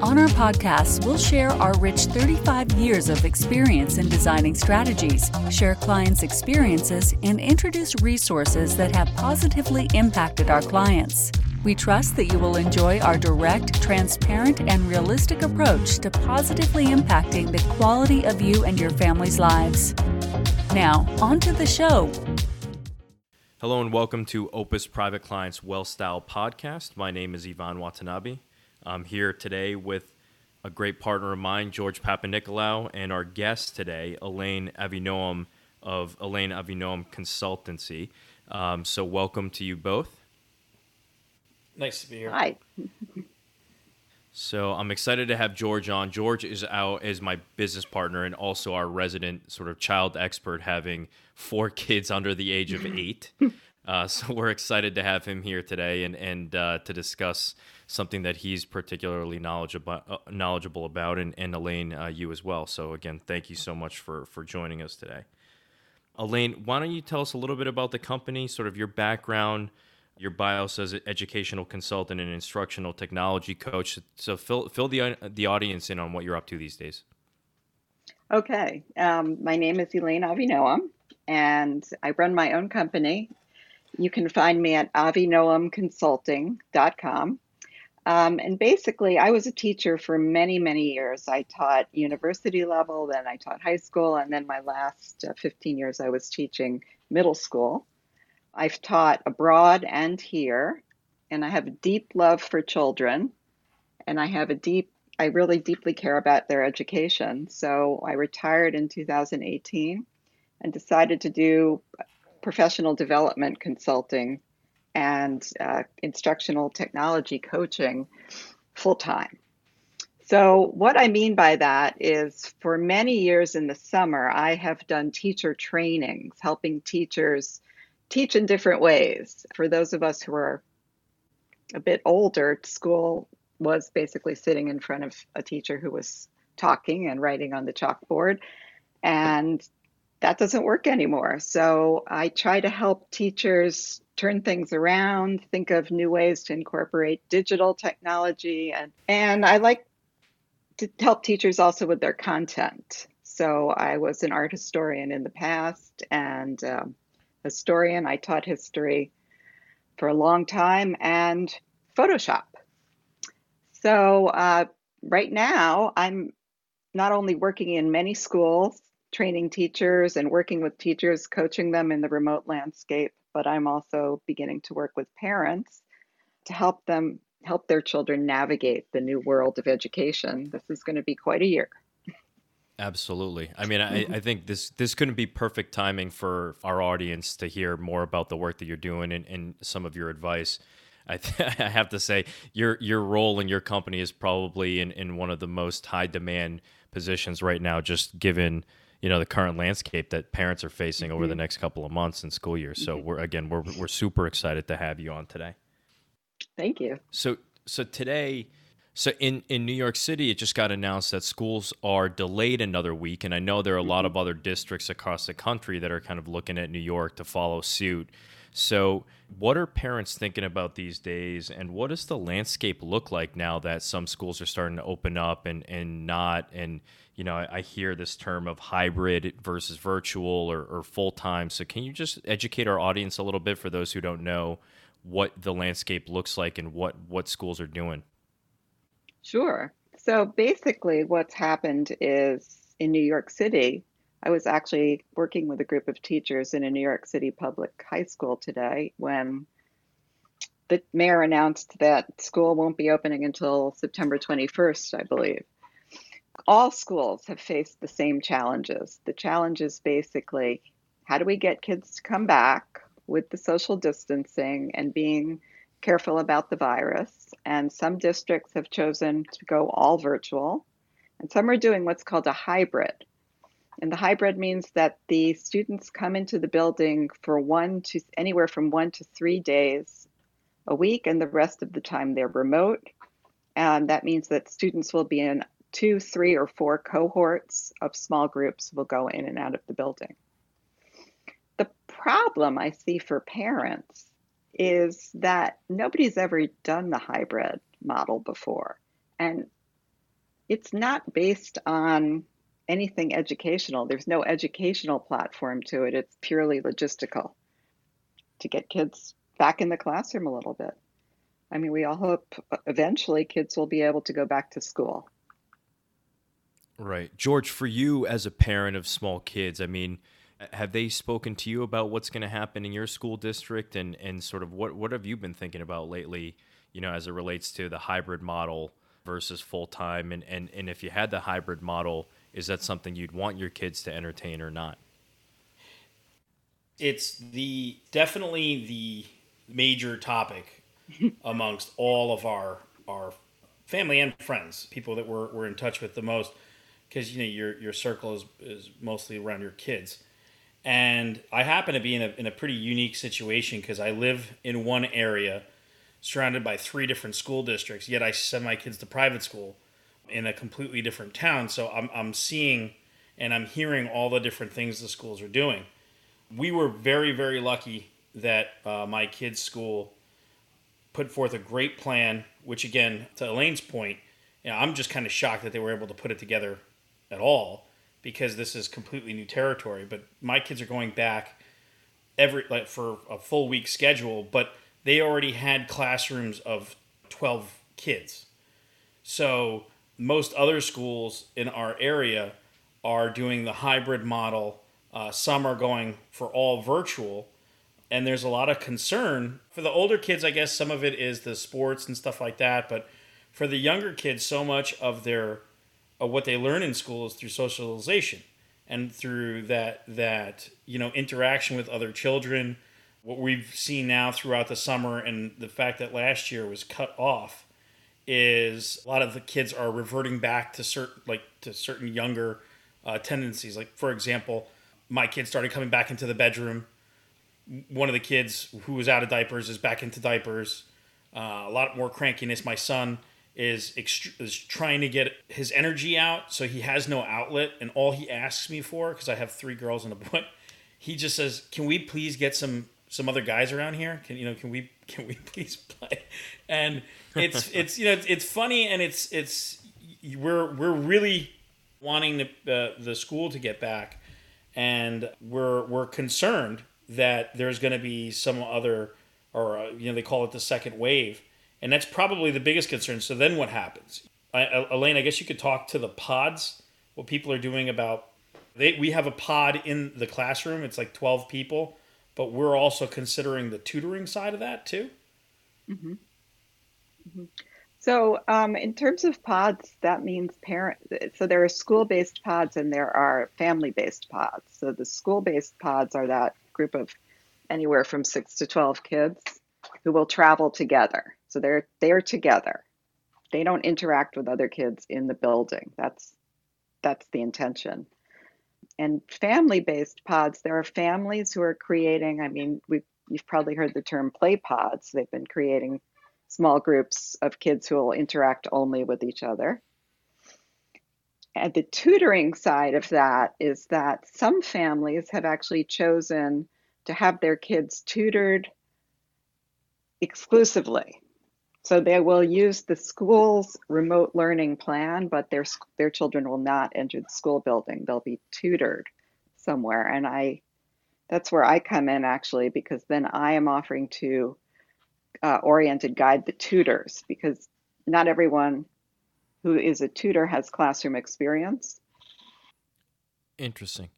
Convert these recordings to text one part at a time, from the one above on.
On our podcasts, we'll share our rich 35 years of experience in designing strategies, share clients' experiences, and introduce resources that have positively impacted our clients. We trust that you will enjoy our direct, transparent, and realistic approach to positively impacting the quality of you and your family's lives. Now, on to the show. Hello and welcome to Opus Private Clients Well Style Podcast. My name is Ivan Watanabe. I'm here today with a great partner of mine, George Papanikolaou, and our guest today, Elaine Avinoam of Elaine Avinoam Consultancy. Um, so, welcome to you both. Nice to be here. Hi. So I'm excited to have George on. George is out as my business partner and also our resident sort of child expert, having four kids under the age of eight. Uh, so we're excited to have him here today and and uh, to discuss something that he's particularly knowledgeable uh, knowledgeable about, and, and Elaine, uh, you as well. So again, thank you so much for for joining us today. Elaine, why don't you tell us a little bit about the company, sort of your background, your bio says educational consultant and instructional technology coach. So fill fill the the audience in on what you're up to these days. Okay. Um, my name is Elaine Avinoam, and I run my own company. You can find me at avinoamconsulting.com. Um, and basically, I was a teacher for many, many years. I taught university level, then I taught high school, and then my last uh, 15 years I was teaching middle school. I've taught abroad and here, and I have a deep love for children, and I have a deep, I really deeply care about their education. So I retired in 2018 and decided to do professional development consulting and uh, instructional technology coaching full time. So, what I mean by that is for many years in the summer, I have done teacher trainings, helping teachers teach in different ways. For those of us who are a bit older, school was basically sitting in front of a teacher who was talking and writing on the chalkboard. And that doesn't work anymore. So I try to help teachers turn things around, think of new ways to incorporate digital technology. And, and I like to help teachers also with their content. So I was an art historian in the past and um, historian. I taught history for a long time and Photoshop. So uh, right now, I'm not only working in many schools, training teachers and working with teachers, coaching them in the remote landscape, but I'm also beginning to work with parents to help them help their children navigate the new world of education. This is going to be quite a year. Absolutely. I mean, I, mm-hmm. I think this this couldn't be perfect timing for our audience to hear more about the work that you're doing and, and some of your advice. I, th- I have to say your your role in your company is probably in, in one of the most high demand positions right now, just given you know the current landscape that parents are facing mm-hmm. over the mm-hmm. next couple of months in school year. So mm-hmm. we're again we're we're super excited to have you on today. Thank you. So so today so in, in New York City, it just got announced that schools are delayed another week. And I know there are a lot of mm-hmm. other districts across the country that are kind of looking at New York to follow suit. So, what are parents thinking about these days? And what does the landscape look like now that some schools are starting to open up and, and not? And, you know, I, I hear this term of hybrid versus virtual or, or full time. So, can you just educate our audience a little bit for those who don't know what the landscape looks like and what, what schools are doing? Sure. So basically, what's happened is in New York City, I was actually working with a group of teachers in a New York City public high school today when the mayor announced that school won't be opening until September 21st, I believe. All schools have faced the same challenges. The challenge is basically how do we get kids to come back with the social distancing and being careful about the virus, and some districts have chosen to go all virtual, and some are doing what's called a hybrid. And the hybrid means that the students come into the building for one to anywhere from one to three days a week, and the rest of the time they're remote. And that means that students will be in two, three, or four cohorts of small groups will go in and out of the building. The problem I see for parents is that nobody's ever done the hybrid model before. And it's not based on anything educational. There's no educational platform to it. It's purely logistical to get kids back in the classroom a little bit. I mean, we all hope eventually kids will be able to go back to school. Right. George, for you as a parent of small kids, I mean, have they spoken to you about what's going to happen in your school district and, and sort of what, what have you been thinking about lately, you know, as it relates to the hybrid model versus full time? And, and, and if you had the hybrid model, is that something you'd want your kids to entertain or not? It's the definitely the major topic amongst all of our our family and friends, people that we're, we're in touch with the most, because you know your your circle is, is mostly around your kids. And I happen to be in a, in a pretty unique situation because I live in one area surrounded by three different school districts, yet I send my kids to private school in a completely different town. So I'm, I'm seeing and I'm hearing all the different things the schools are doing. We were very, very lucky that uh, my kids' school put forth a great plan, which again, to Elaine's point, you know, I'm just kind of shocked that they were able to put it together at all because this is completely new territory. But my kids are going back every like for a full week schedule, but they already had classrooms of 12 kids. So most other schools in our area are doing the hybrid model. Uh, some are going for all virtual, and there's a lot of concern for the older kids. I guess some of it is the sports and stuff like that, but for the younger kids, so much of their of what they learn in school is through socialization and through that that you know interaction with other children. What we've seen now throughout the summer and the fact that last year was cut off is a lot of the kids are reverting back to certain like to certain younger uh, tendencies. Like for example, my kid started coming back into the bedroom. One of the kids who was out of diapers is back into diapers. Uh, a lot more crankiness. My son is ext- is trying to get his energy out, so he has no outlet, and all he asks me for, because I have three girls and a boy, he just says, "Can we please get some some other guys around here? Can you know? Can we can we please play?" And it's it's you know it's funny and it's it's we're we're really wanting the uh, the school to get back, and we're we're concerned that there's going to be some other or uh, you know they call it the second wave, and that's probably the biggest concern. So then what happens? I, Elaine, I guess you could talk to the pods. What people are doing about they we have a pod in the classroom. It's like twelve people, but we're also considering the tutoring side of that too. Mm-hmm. Mm-hmm. So, um, in terms of pods, that means parent. So there are school-based pods and there are family-based pods. So the school-based pods are that group of anywhere from six to twelve kids who will travel together. So they're they're together. They don't interact with other kids in the building. That's that's the intention. And family-based pods, there are families who are creating. I mean, we you've probably heard the term play pods. They've been creating small groups of kids who will interact only with each other. And the tutoring side of that is that some families have actually chosen to have their kids tutored exclusively. So they will use the school's remote learning plan, but their their children will not enter the school building. They'll be tutored somewhere, and I that's where I come in actually because then I am offering to uh, oriented guide the tutors because not everyone who is a tutor has classroom experience. Interesting.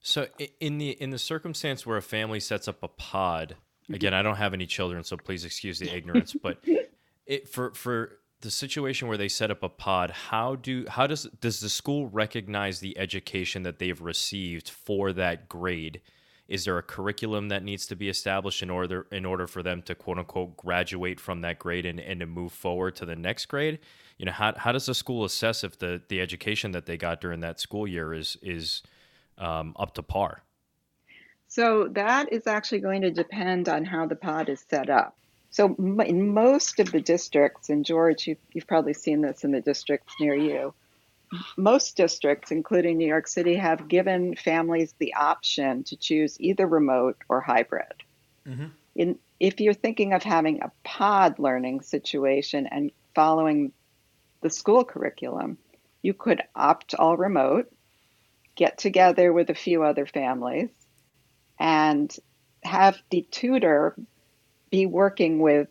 So in the in the circumstance where a family sets up a pod, again, I don't have any children, so please excuse the ignorance, but it for for the situation where they set up a pod, how do how does does the school recognize the education that they've received for that grade? Is there a curriculum that needs to be established in order in order for them to quote unquote graduate from that grade and, and to move forward to the next grade? You know, how, how does the school assess if the, the education that they got during that school year is is um, up to par? So that is actually going to depend on how the pod is set up. So in most of the districts, and George, you've, you've probably seen this in the districts near you, most districts, including New York City, have given families the option to choose either remote or hybrid. Mm-hmm. In, if you're thinking of having a pod learning situation and following the school curriculum, you could opt all remote, get together with a few other families, and have the tutor be working with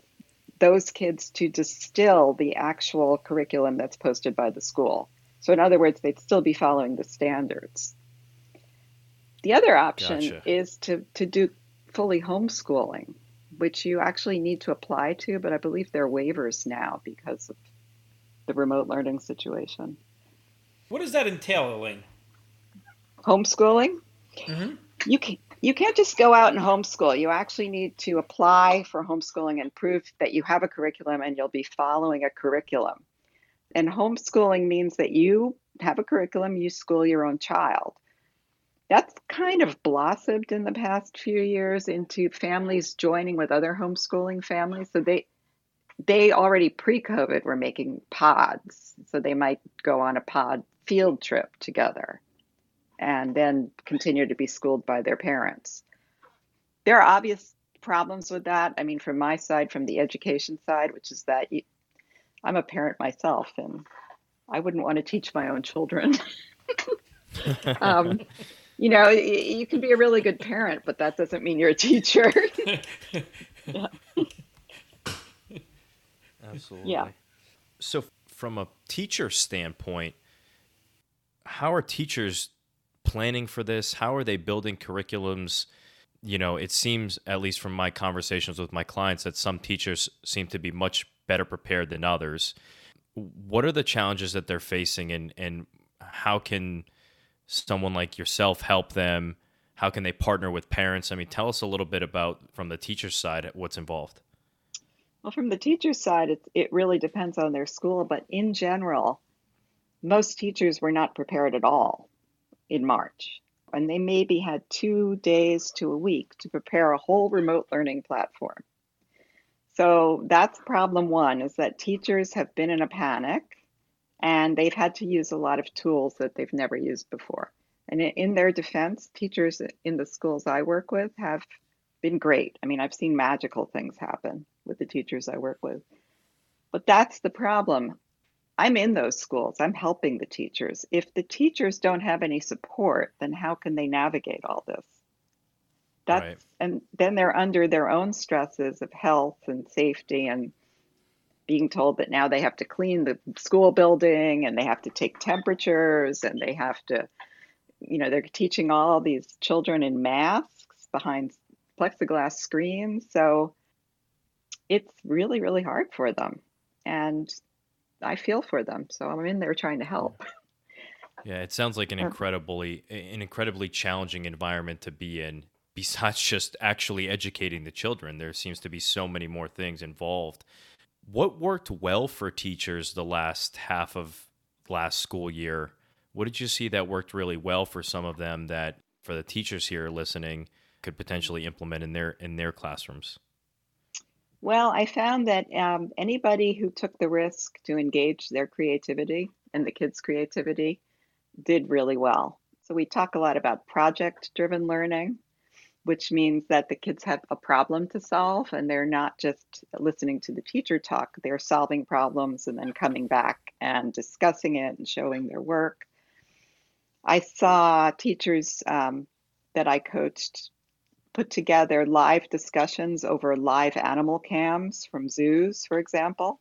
those kids to distill the actual curriculum that's posted by the school. So, in other words, they'd still be following the standards. The other option gotcha. is to, to do fully homeschooling, which you actually need to apply to, but I believe there are waivers now because of the remote learning situation. What does that entail, Elaine? Homeschooling? Mm-hmm. You can you can't just go out and homeschool. You actually need to apply for homeschooling and prove that you have a curriculum and you'll be following a curriculum. And homeschooling means that you have a curriculum, you school your own child. That's kind of blossomed in the past few years into families joining with other homeschooling families. So they they already pre-COVID were making pods. So they might go on a pod field trip together and then continue to be schooled by their parents. There are obvious problems with that. I mean, from my side, from the education side, which is that you, I'm a parent myself, and I wouldn't want to teach my own children. um, you know, you can be a really good parent, but that doesn't mean you're a teacher. yeah. Absolutely. Yeah. So, from a teacher standpoint, how are teachers planning for this? How are they building curriculums? You know, it seems, at least from my conversations with my clients, that some teachers seem to be much better prepared than others. What are the challenges that they're facing, and and how can someone like yourself help them? How can they partner with parents? I mean, tell us a little bit about from the teacher's side what's involved. Well, from the teacher's side, it, it really depends on their school, but in general, most teachers were not prepared at all in March. And they maybe had two days to a week to prepare a whole remote learning platform. So that's problem one is that teachers have been in a panic and they've had to use a lot of tools that they've never used before. And in their defense, teachers in the schools I work with have been great. I mean, I've seen magical things happen with the teachers I work with. But that's the problem. I'm in those schools, I'm helping the teachers. If the teachers don't have any support, then how can they navigate all this? That's right. and then they're under their own stresses of health and safety and being told that now they have to clean the school building and they have to take temperatures and they have to you know they're teaching all these children in masks behind plexiglass screens so it's really really hard for them and i feel for them so i'm in there trying to help yeah it sounds like an incredibly an incredibly challenging environment to be in besides just actually educating the children, there seems to be so many more things involved. What worked well for teachers the last half of last school year? What did you see that worked really well for some of them that for the teachers here listening could potentially implement in their in their classrooms? Well, I found that um, anybody who took the risk to engage their creativity and the kids' creativity did really well. So we talk a lot about project driven learning which means that the kids have a problem to solve and they're not just listening to the teacher talk, they're solving problems and then coming back and discussing it and showing their work. I saw teachers um, that I coached put together live discussions over live animal cams from zoos, for example,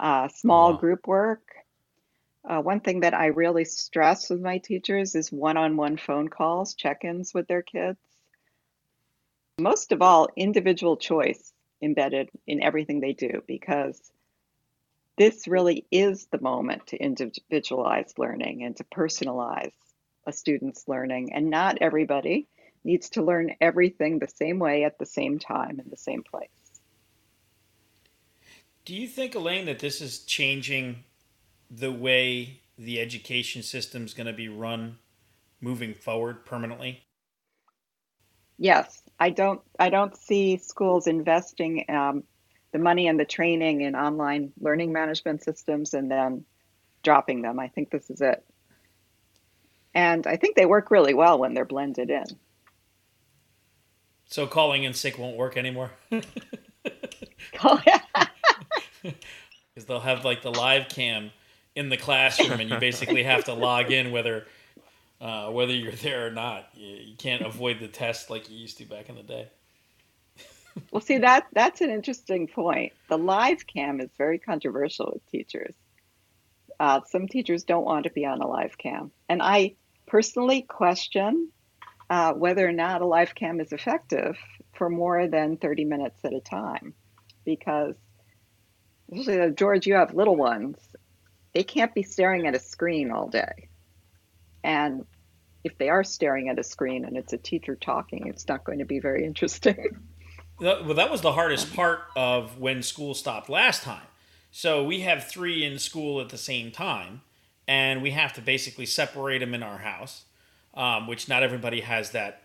uh, small wow. group work. Uh, one thing that I really stress with my teachers is one on one phone calls, check ins with their kids most of all, individual choice embedded in everything they do because this really is the moment to individualize learning and to personalize a student's learning. And not everybody needs to learn everything the same way at the same time in the same place. Do you think, Elaine, that this is changing the way the education system is going to be run moving forward permanently? Yes, I don't. I don't see schools investing um, the money and the training in online learning management systems and then dropping them. I think this is it. And I think they work really well when they're blended in. So calling in sick won't work anymore. Because they'll have like the live cam in the classroom, and you basically have to log in whether uh, whether you're there or not. You, you can't avoid the test like you used to back in the day. well, see that that's an interesting point. The live cam is very controversial with teachers. Uh, some teachers don't want to be on a live cam, and I personally question uh, whether or not a live cam is effective for more than 30 minutes at a time, because especially George, you have little ones. They can't be staring at a screen all day. And if they are staring at a screen and it's a teacher talking, it's not going to be very interesting. Well, that was the hardest part of when school stopped last time. So we have three in school at the same time, and we have to basically separate them in our house, um, which not everybody has that,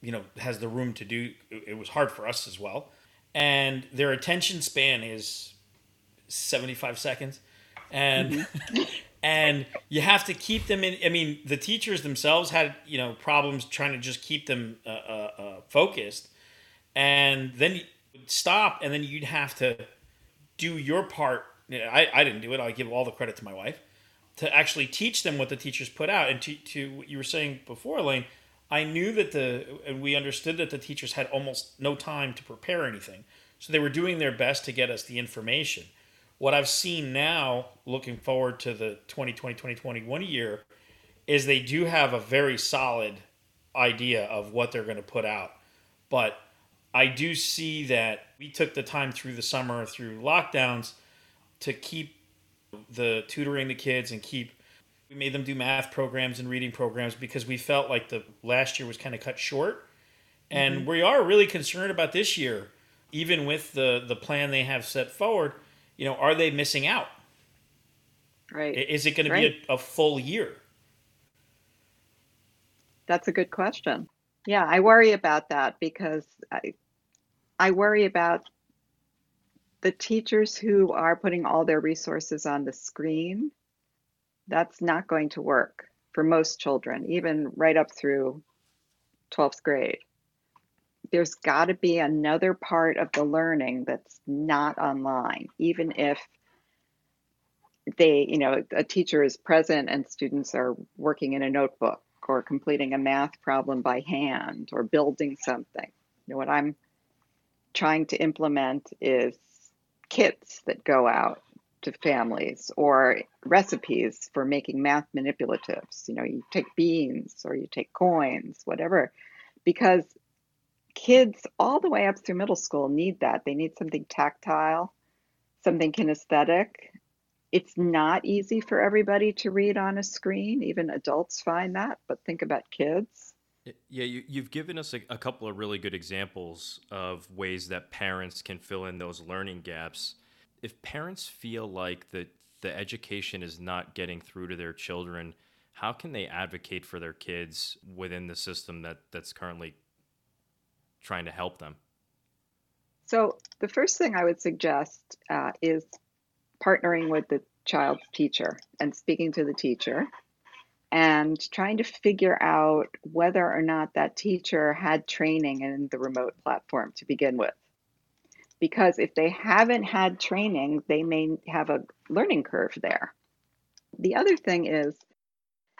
you know, has the room to do. It was hard for us as well, and their attention span is 75 seconds. And mm-hmm. and you have to keep them in i mean the teachers themselves had you know problems trying to just keep them uh, uh, uh, focused. And then you stop and then you'd have to do your part. I, I didn't do it. I give all the credit to my wife to actually teach them what the teachers put out. And to, to what you were saying before elaine i knew that the and we understood that the teachers had almost no time to prepare anything. So they were doing their best to get us the information. What I've seen now, looking forward to the 2020 2021 year, is they do have a very solid idea of what they're going to put out. But I do see that we took the time through the summer, through lockdowns, to keep the tutoring the kids and keep we made them do math programs and reading programs because we felt like the last year was kind of cut short and mm-hmm. we are really concerned about this year even with the the plan they have set forward you know, are they missing out? Right. Is it going to right. be a, a full year? That's a good question. Yeah, I worry about that because I, I worry about the teachers who are putting all their resources on the screen. That's not going to work for most children, even right up through 12th grade there's got to be another part of the learning that's not online, even if they, you know, a teacher is present and students are working in a notebook or completing a math problem by hand or building something. You know, what I'm trying to implement is kits that go out to families or recipes for making math manipulatives. You know, you take beans or you take coins, whatever, because kids all the way up through middle school need that. They need something tactile, something kinesthetic. It's not easy for everybody to read on a screen. Even adults find that, but think about kids. Yeah, you, have given us a, a, couple of really good examples of ways that parents can fill in those learning gaps. If parents feel like the, the education is not getting through to their children, how can they advocate for their kids within the system that, that's currently trying to help them? So, the first thing I would suggest uh, is partnering with the child's teacher and speaking to the teacher and trying to figure out whether or not that teacher had training in the remote platform to begin with. Because if they haven't had training, they may have a learning curve there. The other thing is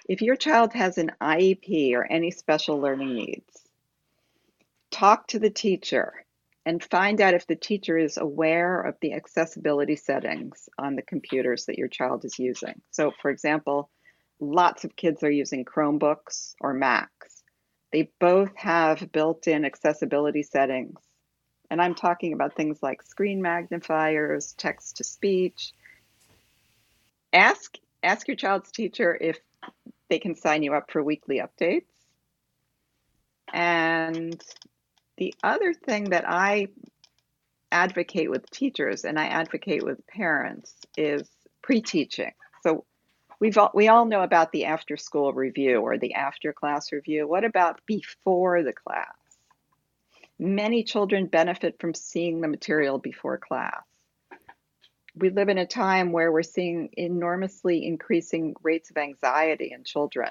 if your child has an IEP or any special learning needs, talk to the teacher and find out if the teacher is aware of the accessibility settings on the computers that your child is using. So, for example, lots of kids are using Chromebooks or Macs. They both have built in accessibility settings. And I'm talking about things like screen magnifiers, text to speech. Ask, ask your child's teacher if they can sign you up for weekly updates And the other thing that I advocate with teachers and I advocate with parents is pre-teaching. So we've all, we all know about the after school review or the after class review. What about before the class? Many children benefit from seeing the material before class. We live in a time where we're seeing enormously increasing rates of anxiety in children.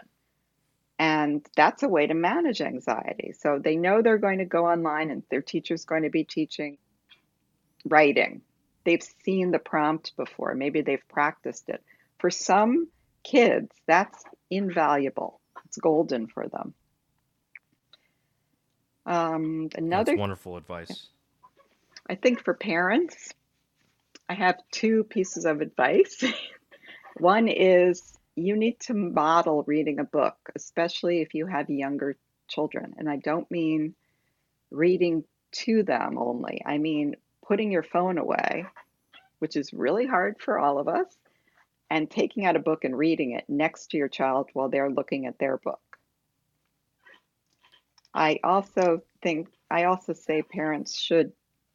And that's a way to manage anxiety. So they know they're going to go online and their teacher's going to be teaching writing. They've seen the prompt before, maybe they've practiced it. For some kids, that's invaluable. It's golden for them. Um, another That's wonderful advice. I think for parents, I have two pieces of advice. One is you need to model reading a book, especially if you have younger children. And I don't mean reading to them only, I mean putting your phone away, which is really hard for all of us, and taking out a book and reading it next to your child while they're looking at their book. I also think, I also say parents should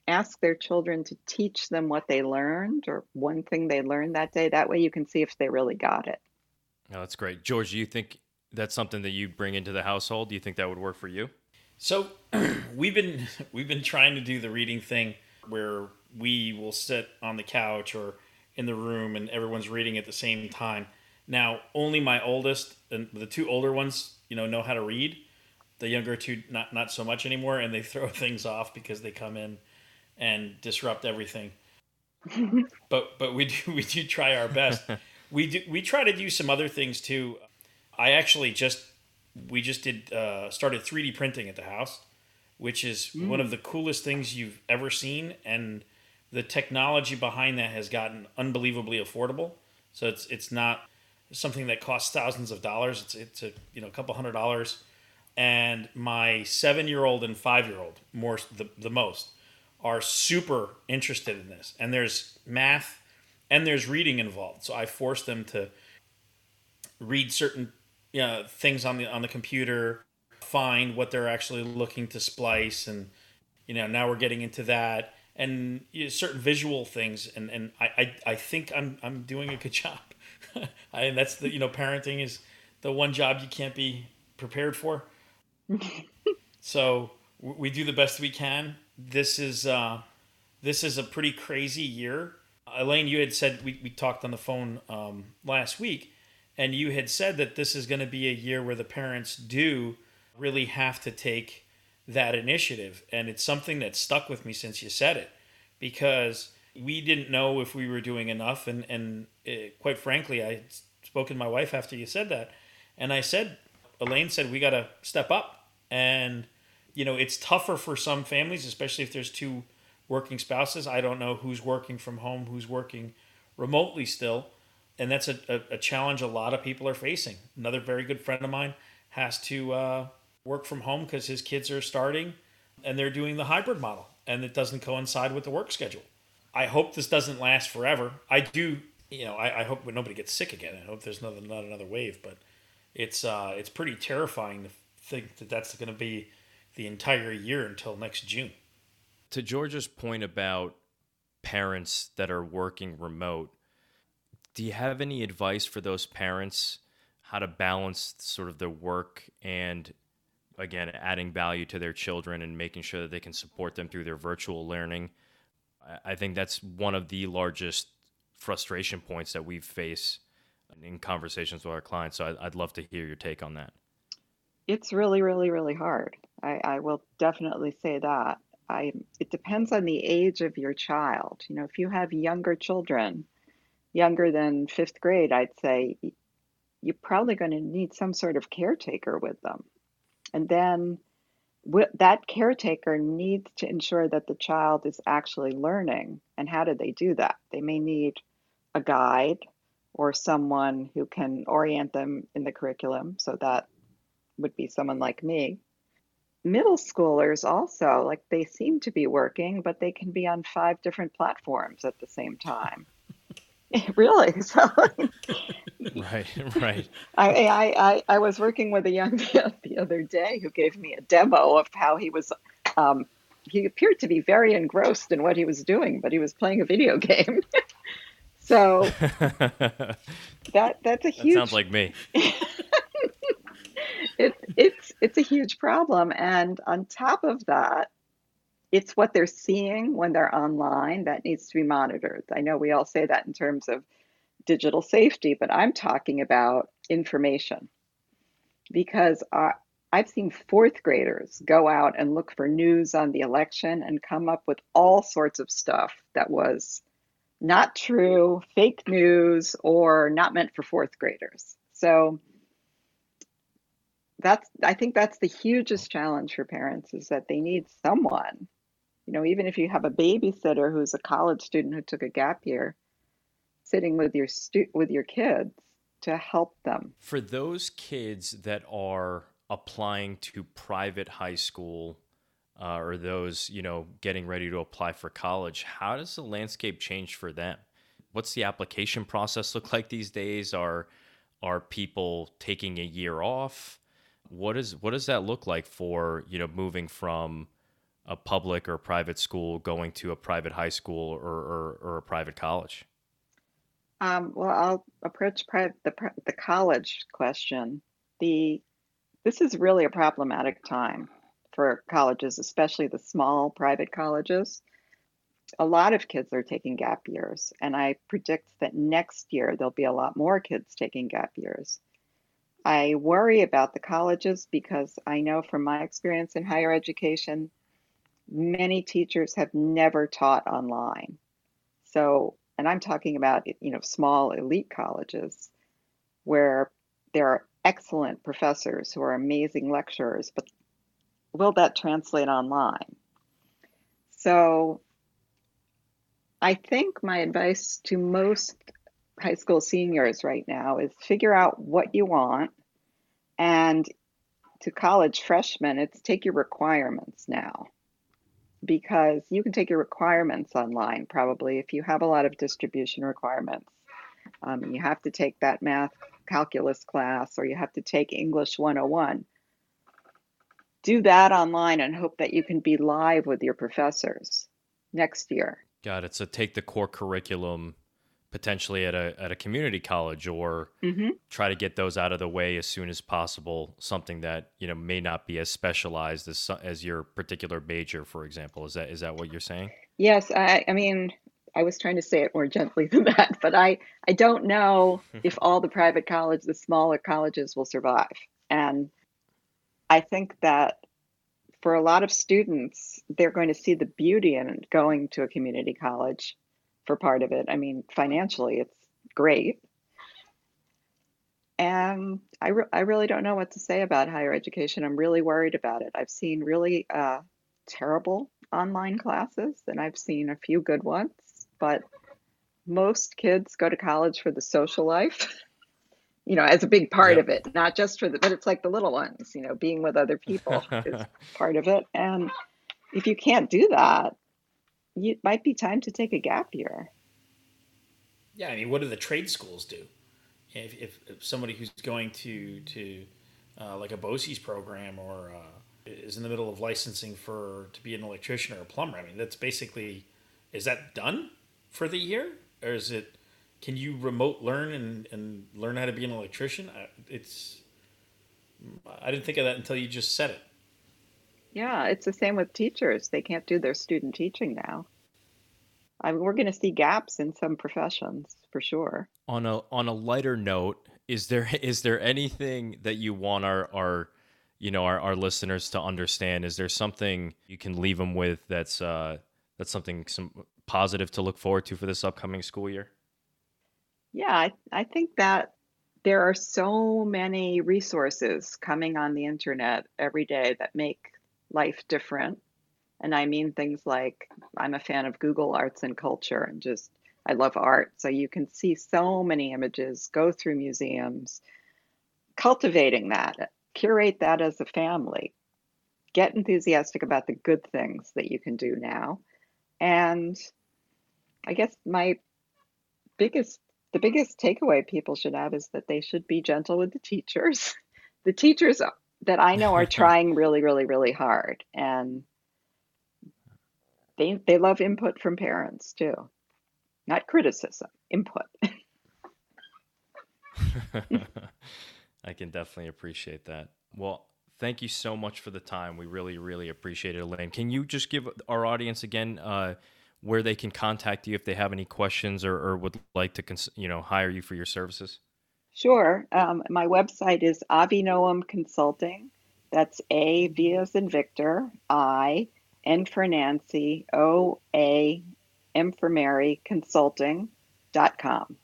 ask their children to teach them what they learned or one thing they learned that day. That way you can see if they really got it. Oh, that's great. George, do you think that's something that you bring into the household? Do you think that would work for you? So we've been we've been trying to do the reading thing where we will sit on the couch or in the room and everyone's reading at the same time. Now, only my oldest and the two older ones, you know, know how to read. The younger two, not not so much anymore, and they throw things off because they come in and disrupt everything. but but we do we do try our best. we do we try to do some other things too. I actually just we just did uh, started 3D printing at the house, which is mm. one of the coolest things you've ever seen, and the technology behind that has gotten unbelievably affordable. So it's it's not something that costs thousands of dollars. It's it's a you know a couple hundred dollars, and my seven year old and five year old more the the most are super interested in this. And there's math and there's reading involved. So I force them to read certain you know, things on the on the computer, find what they're actually looking to splice, and you know now we're getting into that and you know, certain visual things. And and I, I I think I'm I'm doing a good job. I, and that's the you know parenting is the one job you can't be prepared for. so we do the best we can this is uh, this is a pretty crazy year. Elaine, you had said we, we talked on the phone um, last week, and you had said that this is going to be a year where the parents do really have to take that initiative, and it's something that stuck with me since you said it, because we didn't know if we were doing enough, and and it, quite frankly, I spoke to my wife after you said that, and I said, Elaine said we got to step up, and you know, it's tougher for some families, especially if there's two working spouses. I don't know who's working from home, who's working remotely still. And that's a, a, a challenge a lot of people are facing. Another very good friend of mine has to uh, work from home because his kids are starting and they're doing the hybrid model and it doesn't coincide with the work schedule. I hope this doesn't last forever. I do, you know, I, I hope nobody gets sick again. I hope there's not, not another wave, but it's uh, it's pretty terrifying to think that that's going to be the entire year until next June. To George's point about parents that are working remote, do you have any advice for those parents how to balance sort of their work and again adding value to their children and making sure that they can support them through their virtual learning? I think that's one of the largest frustration points that we face in conversations with our clients. So I'd love to hear your take on that. It's really, really, really hard. I, I will definitely say that. I, it depends on the age of your child. You know, if you have younger children, younger than fifth grade, I'd say you're probably going to need some sort of caretaker with them. And then that caretaker needs to ensure that the child is actually learning. And how do they do that? They may need a guide or someone who can orient them in the curriculum so that would be someone like me. Middle schoolers also, like they seem to be working, but they can be on five different platforms at the same time. really? So right, right. I, I, I, I was working with a young man the other day who gave me a demo of how he was. Um, he appeared to be very engrossed in what he was doing, but he was playing a video game. so that that's a huge. That sounds like me. it, it's it's a huge problem, and on top of that, it's what they're seeing when they're online that needs to be monitored. I know we all say that in terms of digital safety, but I'm talking about information because uh, I've seen fourth graders go out and look for news on the election and come up with all sorts of stuff that was not true, fake news, or not meant for fourth graders. So that's I think that's the hugest challenge for parents is that they need someone. You know, even if you have a babysitter who's a college student who took a gap year, sitting with your stu- with your kids to help them. For those kids that are applying to private high school uh, or those you know getting ready to apply for college how does the landscape change for them? What's the application process look like these days? Are are people taking a year off? What is what does that look like for you know moving from a public or private school going to a private high school or, or, or a private college um, well i'll approach the, the college question the this is really a problematic time for colleges, especially the small private colleges. A lot of kids are taking gap years, and I predict that next year there'll be a lot more kids taking gap years. I worry about the colleges because I know from my experience in higher education, many teachers have never taught online. So, and I'm talking about, you know, small elite colleges where there are excellent professors who are amazing lecturers, but will that translate online? So I think my advice to most high school seniors right now is figure out what you want and to college freshmen it's take your requirements now because you can take your requirements online probably if you have a lot of distribution requirements um, you have to take that math calculus class or you have to take English 101. Do that online and hope that you can be live with your professors next year. Got it. So take the core curriculum potentially at a at a community college or mm-hmm. try to get those out of the way as soon as possible something that you know may not be as specialized as as your particular major for example is that is that what you're saying yes i i mean I was trying to say it more gently than that, but I, I don't know if all the private colleges, the smaller colleges will survive. And I think that for a lot of students, they're going to see the beauty in going to a community college for part of it. I mean, financially, it's great. And I, re- I really don't know what to say about higher education. I'm really worried about it. I've seen really uh, terrible online classes, and I've seen a few good ones but most kids go to college for the social life you know as a big part yep. of it not just for the but it's like the little ones you know being with other people is part of it and if you can't do that it might be time to take a gap year yeah i mean what do the trade schools do if, if, if somebody who's going to to uh, like a BOCES program or uh, is in the middle of licensing for to be an electrician or a plumber i mean that's basically is that done for the year, or is it? Can you remote learn and, and learn how to be an electrician? It's I didn't think of that until you just said it. Yeah, it's the same with teachers. They can't do their student teaching now. I mean, we're going to see gaps in some professions for sure. On a on a lighter note, is there is there anything that you want our our you know our, our listeners to understand? Is there something you can leave them with that's uh that's something some positive to look forward to for this upcoming school year? Yeah, I, I think that there are so many resources coming on the internet every day that make life different. And I mean things like I'm a fan of Google Arts and Culture and just I love art. So you can see so many images, go through museums, cultivating that, curate that as a family, get enthusiastic about the good things that you can do now, and I guess my biggest the biggest takeaway people should have is that they should be gentle with the teachers. The teachers that I know are trying really, really, really hard, and they they love input from parents too, not criticism, input. I can definitely appreciate that. Well, thank you so much for the time. We really, really appreciate it, Elaine. Can you just give our audience again uh, where they can contact you if they have any questions or, or would like to, cons- you know, hire you for your services? Sure. Um, my website is Avinoam Consulting. That's A V as in Victor, I, N for Nancy, O A M for Mary, consulting.com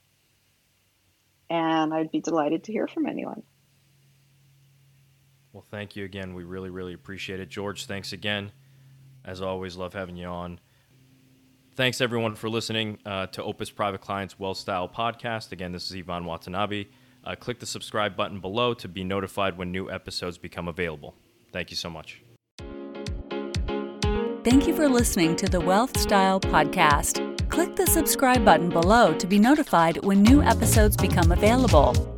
and I'd be delighted to hear from anyone. Well, thank you again. We really, really appreciate it. George, thanks again. As always, love having you on. Thanks, everyone, for listening uh, to Opus Private Clients Wealth Style Podcast. Again, this is Yvonne Watanabe. Uh, click the subscribe button below to be notified when new episodes become available. Thank you so much. Thank you for listening to the Wealth Style Podcast. Click the subscribe button below to be notified when new episodes become available.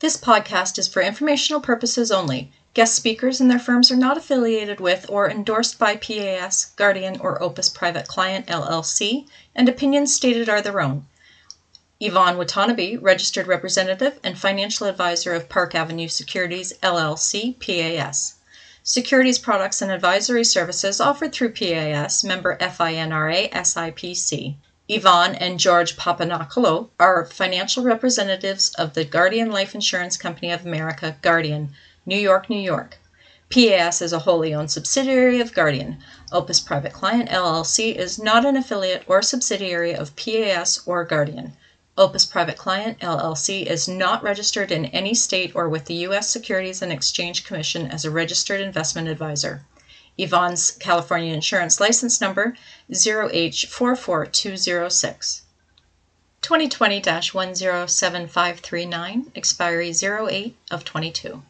This podcast is for informational purposes only. Guest speakers and their firms are not affiliated with or endorsed by PAS, Guardian, or Opus Private Client LLC, and opinions stated are their own. Yvonne Watanabe, Registered Representative and Financial Advisor of Park Avenue Securities LLC, PAS. Securities products and advisory services offered through PAS, member FINRA SIPC. Yvonne and George Papanakolo are financial representatives of the Guardian Life Insurance Company of America, Guardian, New York, New York. PAS is a wholly owned subsidiary of Guardian. Opus Private Client LLC is not an affiliate or subsidiary of PAS or Guardian. Opus Private Client LLC is not registered in any state or with the U.S. Securities and Exchange Commission as a registered investment advisor. Yvonne's California Insurance License Number 0H44206. 2020 107539, expiry 08 of 22.